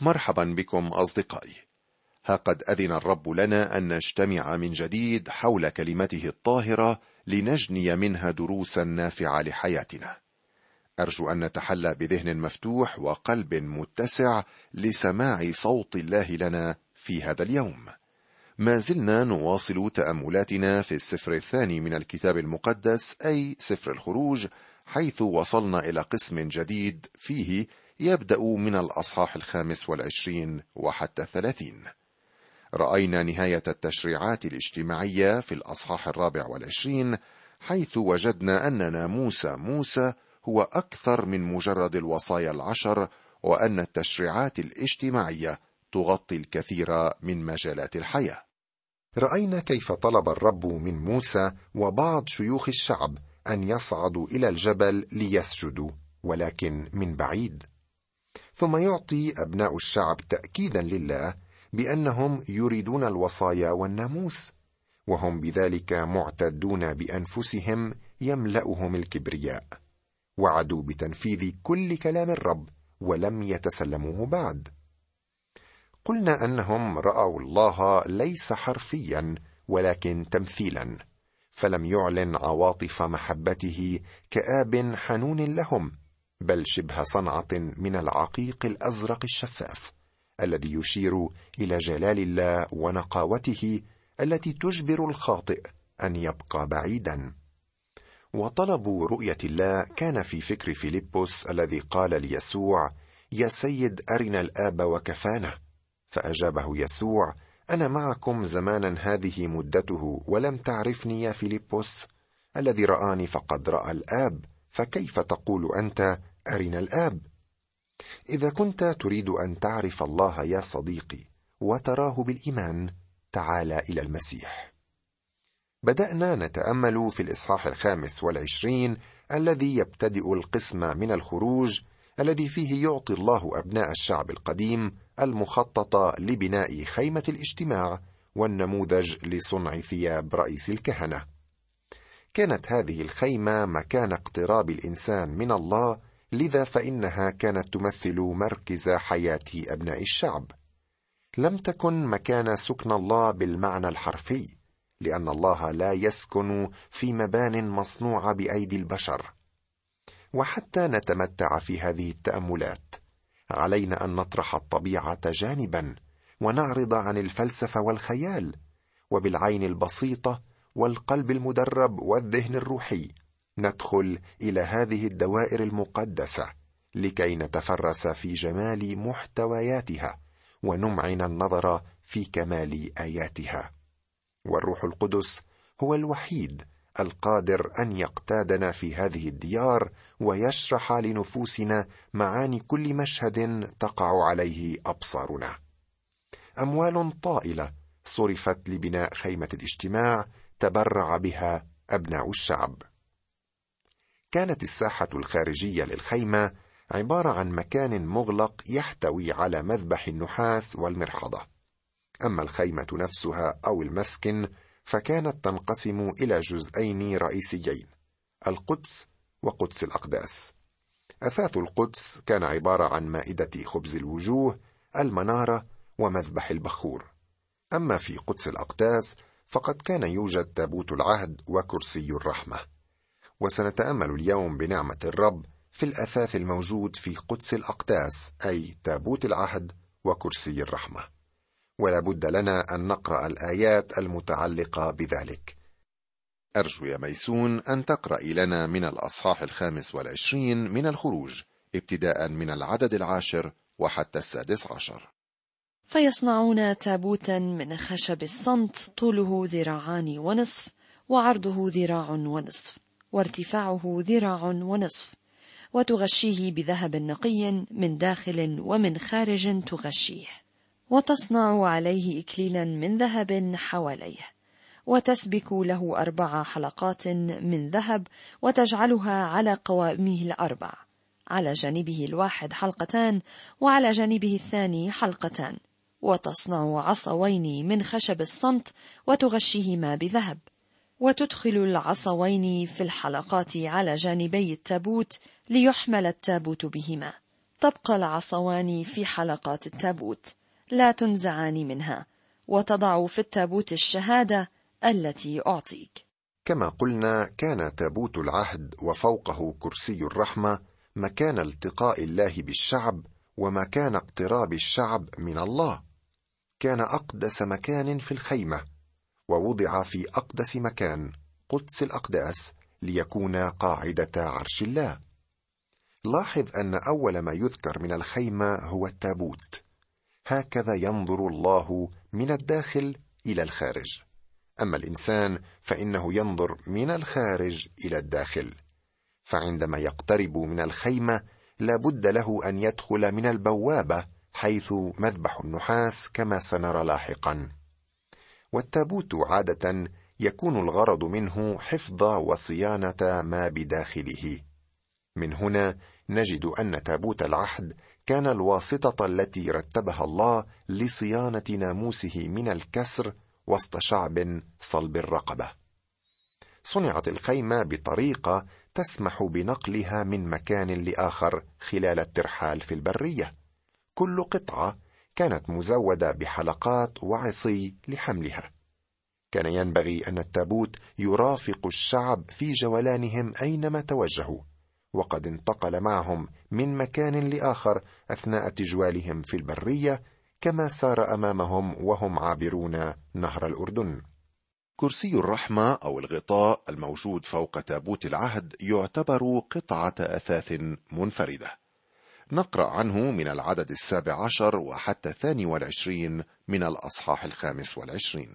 مرحبا بكم أصدقائي. ها قد أذن الرب لنا أن نجتمع من جديد حول كلمته الطاهرة لنجني منها دروسا نافعة لحياتنا. أرجو أن نتحلى بذهن مفتوح وقلب متسع لسماع صوت الله لنا في هذا اليوم. ما زلنا نواصل تأملاتنا في السفر الثاني من الكتاب المقدس أي سفر الخروج حيث وصلنا إلى قسم جديد فيه يبدأ من الأصحاح الخامس والعشرين وحتى الثلاثين. رأينا نهاية التشريعات الاجتماعية في الأصحاح الرابع والعشرين حيث وجدنا ان ناموس موسى هو أكثر من مجرد الوصايا العشر وأن التشريعات الاجتماعية تغطي الكثير من مجالات الحياة. رأينا كيف طلب الرب من موسى وبعض شيوخ الشعب أن يصعدوا إلى الجبل ليسجدوا ولكن من بعيد. ثم يعطي أبناء الشعب تاكيدا لله بأنهم يريدون الوصايا والناموس وهم بذلك معتدون بأنفسهم يملأهم الكبرياء وعدوا بتنفيذ كل كلام الرب ولم يتسلموه بعد. قلنا أنهم رأوا الله ليس حرفيا ولكن تمثيلا فلم يعلن عواطف محبته كآب حنون لهم. بل شبه صنعة من العقيق الأزرق الشفاف الذي يشير إلى جلال الله ونقاوته التي تجبر الخاطئ أن يبقى بعيدا. وطلب رؤية الله كان في فكر فيلبس الذي قال ليسوع يا سيد أرنا الآب وكفانا. فأجابه يسوع أنا معكم زمانا هذه مدته ولم تعرفني يا فيلبس الذي رآني فقد رأى الآب فكيف تقول أنت أرنا الآب؟ إذا كنت تريد أن تعرف الله يا صديقي وتراه بالإيمان تعال إلى المسيح. بدأنا نتأمل في الإصحاح الخامس والعشرين الذي يبتدئ القسم من الخروج الذي فيه يعطي الله أبناء الشعب القديم المخططه لبناء خيمة الاجتماع والنموذج لصنع ثياب رئيس الكهنة. كانت هذه الخيمة مكان اقتراب الإنسان من الله لذا فإنها كانت تمثل مركز حياة أبناء الشعب. لم تكن مكان سكن الله بالمعنى الحرفي لأن الله لا يسكن في مبان مصنوعه بأيدي البشر. وحتى نتمتع في هذه التأملات علينا أن نطرح الطبيعة جانبا ونعرض عن الفلسفة والخيال وبالعين البسيطة والقلب المدرب والذهن الروحي. ندخل إلى هذه الدوائر المقدسة لكي نتفرس في جمال محتوياتها ونمعن النظر في كمال آياتها. والروح القدس هو الوحيد القادر أن يقتادنا في هذه الديار ويشرح لنفوسنا معاني كل مشهد تقع عليه أبصارنا. أموال طائلة صرفت لبناء خيمة الاجتماع تبرع بها أبناء الشعب. كانت الساحة الخارجية للخيمة عبارة عن مكان مغلق يحتوي على مذبح النحاس والمرحضة. أما الخيمة نفسها أو المسكن فكانت تنقسم إلى جزئين رئيسيين القدس وقدس الأقداس. أثاث القدس كان عبارة عن مائدة خبز الوجوه المنارة ومذبح البخور. أما في قدس الأقداس فقد كان يوجد تابوت العهد وكرسي الرحمة. وسنتأمل اليوم بنعمة الرب في الأثاث الموجود في قدس الأقداس أي تابوت العهد وكرسي الرحمة. ولا بد لنا أن نقرأ الآيات المتعلقة بذلك. أرجو يا ميسون أن تقرأ لنا من الأصحاح الخامس والعشرين من الخروج ابتداء من العدد العاشر وحتى السادس عشر. فيصنعون تابوتا من خشب الصمت طوله ذراعان ونصف وعرضه ذراع ونصف وارتفاعه ذراع ونصف وتغشيه بذهب نقي من داخل ومن خارج تغشيه. وتصنع عليه إكليلا من ذهب حواليه. وتسبك له أربع حلقات من ذهب وتجعلها على قوائمه الأربع. على جانبه الواحد حلقتان وعلى جانبه الثاني حلقتان. وتصنع عصوين من خشب الصمت وتغشيهما بذهب وتدخل العصوين في الحلقات على جانبي التابوت ليحمل التابوت بهما. تبقى العصوان في حلقات التابوت لا تنزعان منها وتضع في التابوت الشهادة التي أعطيك. كما قلنا كان تابوت العهد وفوقه كرسي الرحمة مكان التقاء الله بالشعب ومكان اقتراب الشعب من الله. كان أقدس مكان في الخيمة ووضع في أقدس مكان قدس الأقداس ليكون قاعدة عرش الله. لاحظ أن أول ما يذكر من الخيمة هو التابوت. هكذا ينظر الله من الداخل إلى الخارج. أما الإنسان فإنه ينظر من الخارج إلى الداخل. فعندما يقترب من الخيمة لا بد له أن يدخل من البوابة حيث مذبح النحاس كما سنرى لاحقا. والتابوت عادة يكون الغرض منه حفظ وصيانة ما بداخله. من هنا نجد أن تابوت العهد كان الواسطة التي رتبها الله لصيانة ناموسه من الكسر وسط شعب صلب الرقبة. صنعت الخيمة بطريقة تسمح بنقلها من مكان لآخر خلال الترحال في البرية. كل قطعة كانت مزودة بحلقات وعصي لحملها. كان ينبغي أن التابوت يرافق الشعب في جولانهم أينما توجهوا وقد انتقل معهم من مكان لآخر أثناء تجوالهم في البرية كما سار أمامهم وهم عابرون نهر الأردن. كرسي الرحمة أو الغطاء الموجود فوق تابوت العهد يعتبر قطعة أثاث منفردة. نقرأ عنه من العدد السابع عشر وحتى الثاني والعشرين من الأصحاح الخامس والعشرين.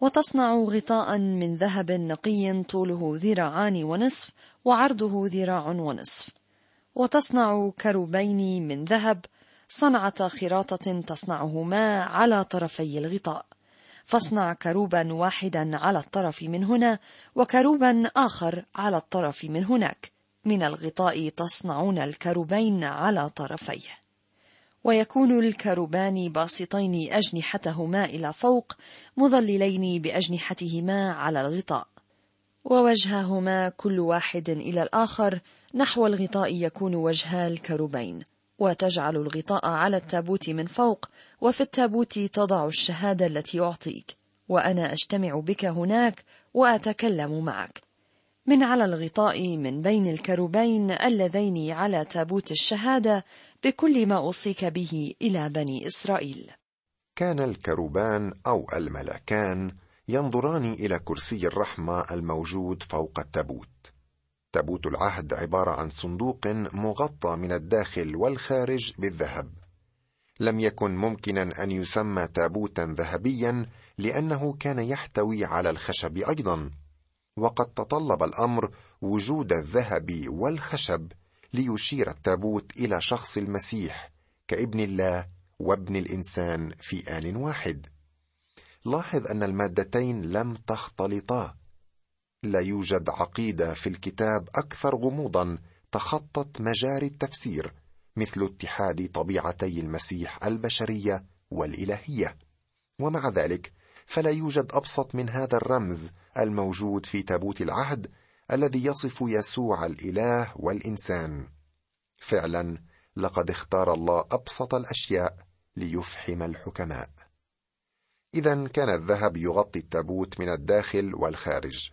وتصنع غطاء من ذهب نقي طوله ذراعان ونصف وعرضه ذراع ونصف. وتصنع كروبين من ذهب صنعة خراطة تصنعهما على طرفي الغطاء. فاصنع كروبا واحدا على الطرف من هنا وكروبا آخر على الطرف من هناك. من الغطاء تصنعون الكروبين على طرفيه. ويكون الكروبان باسطين أجنحتهما إلى فوق مظللين بأجنحتهما على الغطاء. ووجههما كل واحد إلى الآخر نحو الغطاء يكون وجها الكروبين. وتجعل الغطاء على التابوت من فوق وفي التابوت تضع الشهادة التي أعطيك. وأنا أجتمع بك هناك وأتكلم معك. من على الغطاء من بين الكروبين اللذين على تابوت الشهادة بكل ما أوصيك به إلى بني إسرائيل. كان الكروبان أو الملكان ينظران إلى كرسي الرحمة الموجود فوق التابوت. تابوت العهد عبارة عن صندوق مغطى من الداخل والخارج بالذهب. لم يكن ممكنا أن يسمى تابوتا ذهبيا لأنه كان يحتوي على الخشب أيضا. وقد تطلب الأمر وجود الذهب والخشب ليشير التابوت إلى شخص المسيح كابن الله وابن الإنسان في ان واحد. لاحظ أن المادتين لم تختلطا. لا يوجد عقيدة في الكتاب أكثر غموضا تخطت مجاري التفسير مثل اتحاد طبيعتي المسيح البشرية والإلهية. ومع ذلك فلا يوجد أبسط من هذا الرمز الموجود في تابوت العهد الذي يصف يسوع الإله والإنسان. فعلا لقد اختار الله أبسط الأشياء ليفحم الحكماء. اذا كان الذهب يغطي التابوت من الداخل والخارج.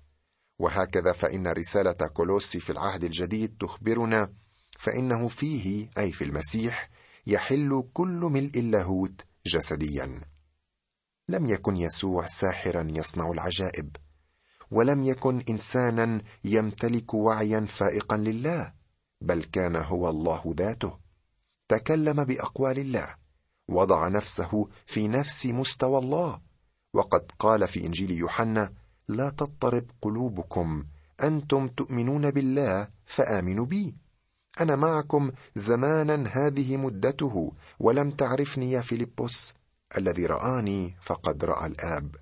وهكذا فإن رسالة كولوسي في العهد الجديد تخبرنا فإنه فيه أي في المسيح يحل كل ملء اللاهوت جسديا. لم يكن يسوع ساحرا يصنع العجائب. ولم يكن إنسانا يمتلك وعيا فائقا لله بل كان هو الله ذاته. تكلم بأقوال الله وضع نفسه في نفس مستوى الله وقد قال في إنجيل يوحنا لا تضطرب قلوبكم أنتم تؤمنون بالله فآمنوا بي. أنا معكم زمانا هذه مدته ولم تعرفني يا فيلبس الذي رآني فقد رأى الآب.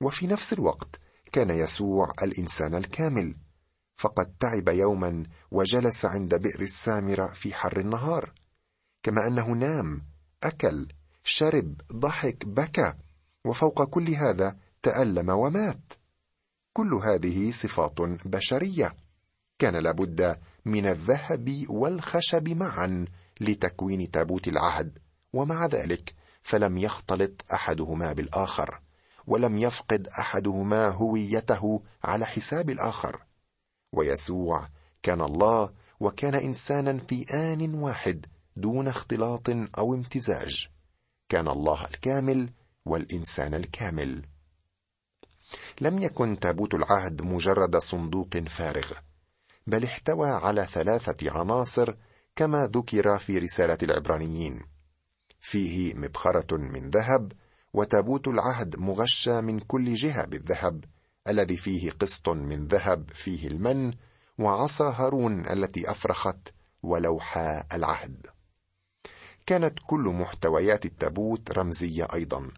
وفي نفس الوقت كان يسوع الإنسان الكامل فقد تعب يوما وجلس عند بئر السامرة في حر النهار كما أنه نام أكل شرب ضحك بكى وفوق كل هذا تألم ومات. كل هذه صفات بشرية كان لابد من الذهب والخشب معا لتكوين تابوت العهد ومع ذلك فلم يختلط أحدهما بالآخر. ولم يفقد أحدهما هويته على حساب الآخر. ويسوع كان الله وكان إنسانا في آن واحد دون اختلاط أو امتزاج. كان الله الكامل والإنسان الكامل. لم يكن تابوت العهد مجرد صندوق فارغ بل احتوى على ثلاثة عناصر كما ذكر في رسالة العبرانيين. فيه مبخرة من ذهب وتابوت العهد مغشى من كل جهه بالذهب الذي فيه قسط من ذهب فيه المن وعصا هارون التي أفرخت ولوحا العهد. كانت كل محتويات التابوت رمزية أيضا.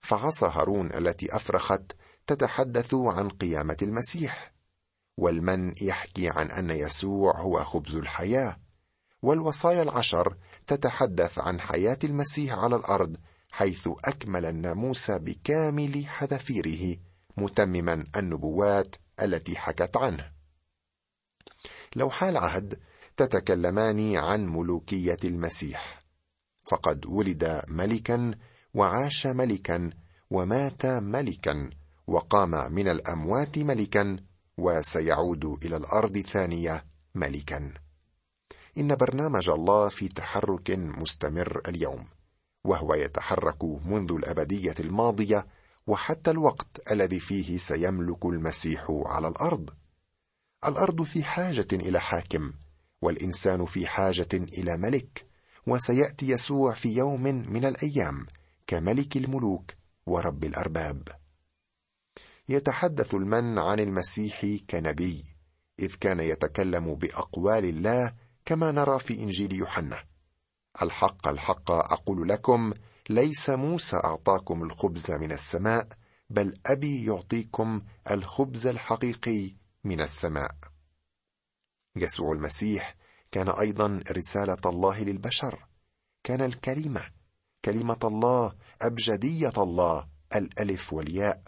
فعصا هارون التي أفرخت تتحدث عن قيامة المسيح والمن يحكي عن أن يسوع هو خبز الحياة والوصايا العشر تتحدث عن حياة المسيح على الأرض حيث أكمل الناموس بكامل حذافيره متمما النبوات التي حكت عنه. لوحا العهد تتكلمان عن ملوكية المسيح. فقد ولد ملكا وعاش ملكا ومات ملكا وقام من الأموات ملكا وسيعود إلى الأرض ثانية ملكا. إن برنامج الله في تحرك مستمر اليوم. وهو يتحرك منذ الأبدية الماضية وحتى الوقت الذي فيه سيملك المسيح على الأرض. الأرض في حاجة إلى حاكم والإنسان في حاجة إلى ملك وسيأتي يسوع في يوم من الأيام كملك الملوك ورب الأرباب. يتحدث المن عن المسيح كنبي إذ كان يتكلم بأقوال الله كما نرى في إنجيل يوحنا. الحق الحق أقول لكم ليس موسى أعطاكم الخبز من السماء بل أبي يعطيكم الخبز الحقيقي من السماء. يسوع المسيح كان أيضا رسالة الله للبشر. كان الكلمة كلمة الله أبجدية الله الألف والياء.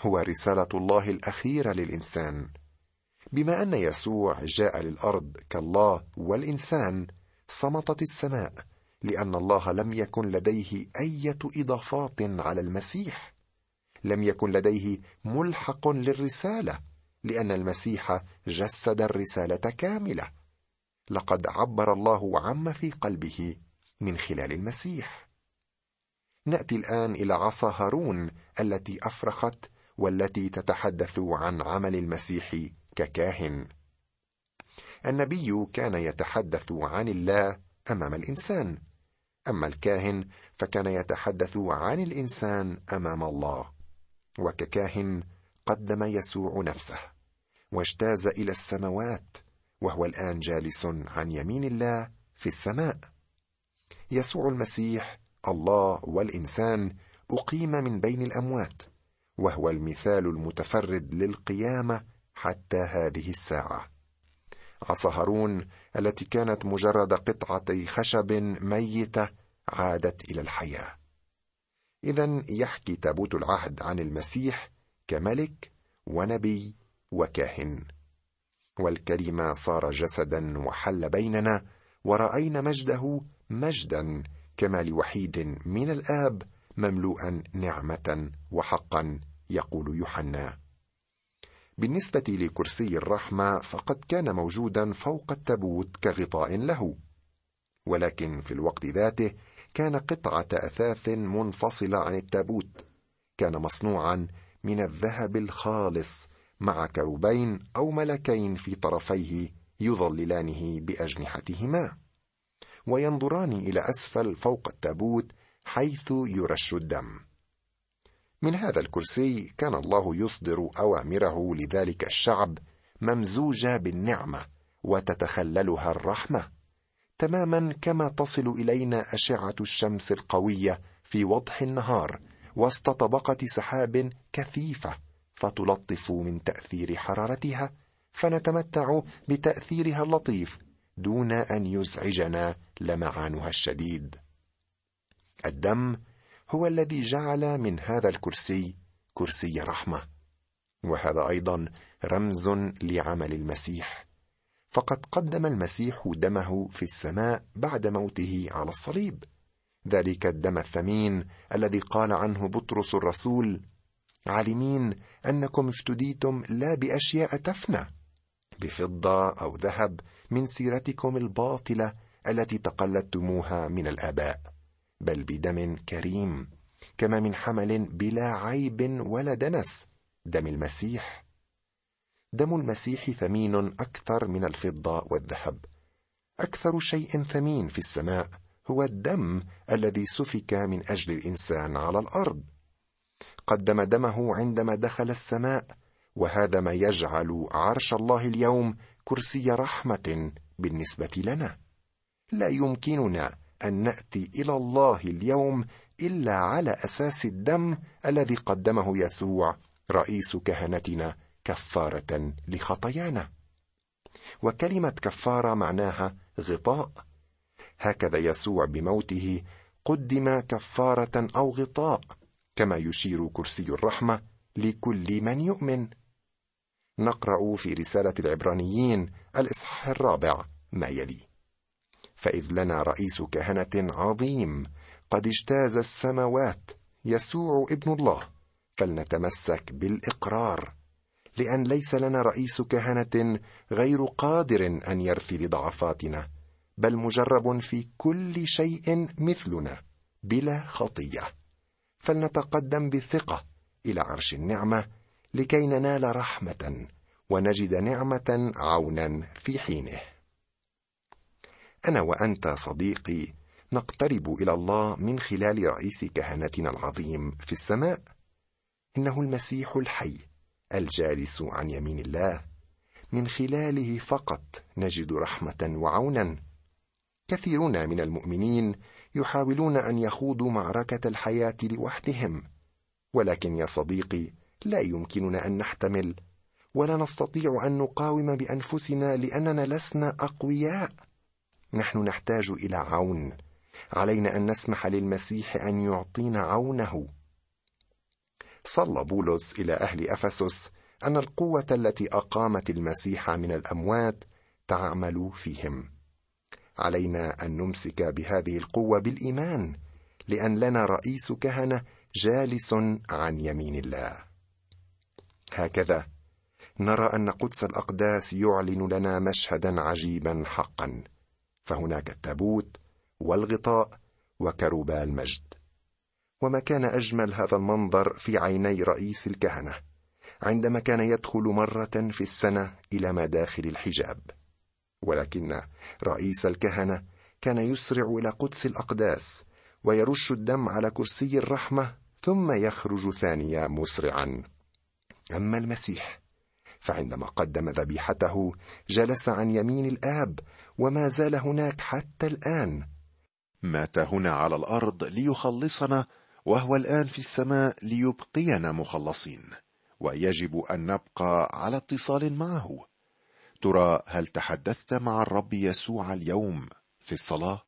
هو رسالة الله الأخيرة للإنسان. بما أن يسوع جاء للأرض كالله والإنسان صمتت السماء لأن الله لم يكن لديه أية إضافات على المسيح. لم يكن لديه ملحق للرسالة لأن المسيح جسد الرسالة كاملة. لقد عبر الله عما في قلبه من خلال المسيح. نأتي الآن إلى عصا هارون التي أفرخت والتي تتحدث عن عمل المسيح ككاهن. النبي كان يتحدث عن الله أمام الإنسان. أما الكاهن فكان يتحدث عن الإنسان أمام الله. وككاهن قدم يسوع نفسه واجتاز إلى السماوات وهو الآن جالس عن يمين الله في السماء. يسوع المسيح الله والإنسان أقيم من بين الأموات وهو المثال المتفرد للقيامة حتى هذه الساعة. عصا هارون التي كانت مجرد قطعة خشب ميتة عادت إلى الحياة. اذا يحكي تابوت العهد عن المسيح كملك ونبي وكاهن. والكلمة صار جسدا وحل بيننا ورأينا مجده مجدا كما لوحيد من الآب مملوءا نعمة وحقا يقول يوحنا. بالنسبة لكرسي الرحمة فقد كان موجودا فوق التابوت كغطاء له. ولكن في الوقت ذاته كان قطعة أثاث منفصلة عن التابوت. كان مصنوعا من الذهب الخالص مع كروبين أو ملكين في طرفيه يظللانه بأجنحتهما. وينظران إلى أسفل فوق التابوت حيث يرش الدم. من هذا الكرسي كان الله يصدر أوامره لذلك الشعب ممزوجة بالنعمة وتتخللها الرحمة. تماما كما تصل إلينا أشعة الشمس القوية في وضح النهار وسط طبقه سحاب كثيفة فتلطف من تأثير حرارتها فنتمتع بتأثيرها اللطيف دون أن يزعجنا لمعانها الشديد. الدم هو الذي جعل من هذا الكرسي كرسي رحمة. وهذا أيضا رمز لعمل المسيح. فقد قدم المسيح دمه في السماء بعد موته على الصليب. ذلك الدم الثمين الذي قال عنه بطرس الرسول عالمين أنكم افتديتم لا بأشياء تفنى بفضة أو ذهب من سيرتكم الباطلة التي تقلدتموها من الآباء. بل بدم كريم كما من حمل بلا عيب ولا دنس دم المسيح. دم المسيح ثمين أكثر من الفضة والذهب. أكثر شيء ثمين في السماء هو الدم الذي سفك من أجل الإنسان على الأرض. قدم دمه عندما دخل السماء وهذا ما يجعل عرش الله اليوم كرسي رحمة بالنسبة لنا. لا يمكننا أن نأتي إلى الله اليوم إلا على أساس الدم الذي قدمه يسوع رئيس كهنتنا كفارة لخطايانا. وكلمة كفارة معناها غطاء. هكذا يسوع بموته قدم كفارة أو غطاء كما يشير كرسي الرحمة لكل من يؤمن. نقرأ في رسالة العبرانيين الإصحاح الرابع ما يلي. فإذ لنا رئيس كهنة عظيم قد اجتاز السماوات يسوع ابن الله فلنتمسك بالإقرار لأن ليس لنا رئيس كهنة غير قادر أن يرثي لضعفاتنا بل مجرب في كل شيء مثلنا بلا خطية. فلنتقدم بالثقة إلى عرش النعمة لكي ننال رحمة ونجد نعمة عونا في حينه. أنا وأنت صديقي نقترب إلى الله من خلال رئيس كهنتنا العظيم في السماء. إنه المسيح الحي الجالس عن يمين الله. من خلاله فقط نجد رحمة وعونا. كثيرون من المؤمنين يحاولون أن يخوضوا معركة الحياة لوحدهم. ولكن يا صديقي لا يمكننا أن نحتمل ولا نستطيع أن نقاوم بأنفسنا لأننا لسنا أقوياء. نحن نحتاج إلى عون. علينا أن نسمح للمسيح أن يعطينا عونه. صلى بولس إلى أهل أفسس أن القوة التي أقامت المسيح من الأموات تعمل فيهم. علينا أن نمسك بهذه القوة بالإيمان لأن لنا رئيس كهنة جالس عن يمين الله. هكذا نرى أن قدس الأقداس يعلن لنا مشهدا عجيبا حقا. فهناك التابوت والغطاء وكروبا المجد وما كان أجمل هذا المنظر في عيني رئيس الكهنة عندما كان يدخل مرة في السنة إلى مداخل الحجاب. ولكن رئيس الكهنة كان يسرع إلى قدس الأقداس ويرش الدم على كرسي الرحمة ثم يخرج ثانية مسرعا. أما المسيح فعندما قدم ذبيحته جلس عن يمين الآب وما زال هناك حتى الآن. مات هنا على الأرض ليخلصنا وهو الآن في السماء ليبقينا مخلصين ويجب أن نبقى على اتصال معه. ترى هل تحدثت مع الرب يسوع اليوم في الصلاة؟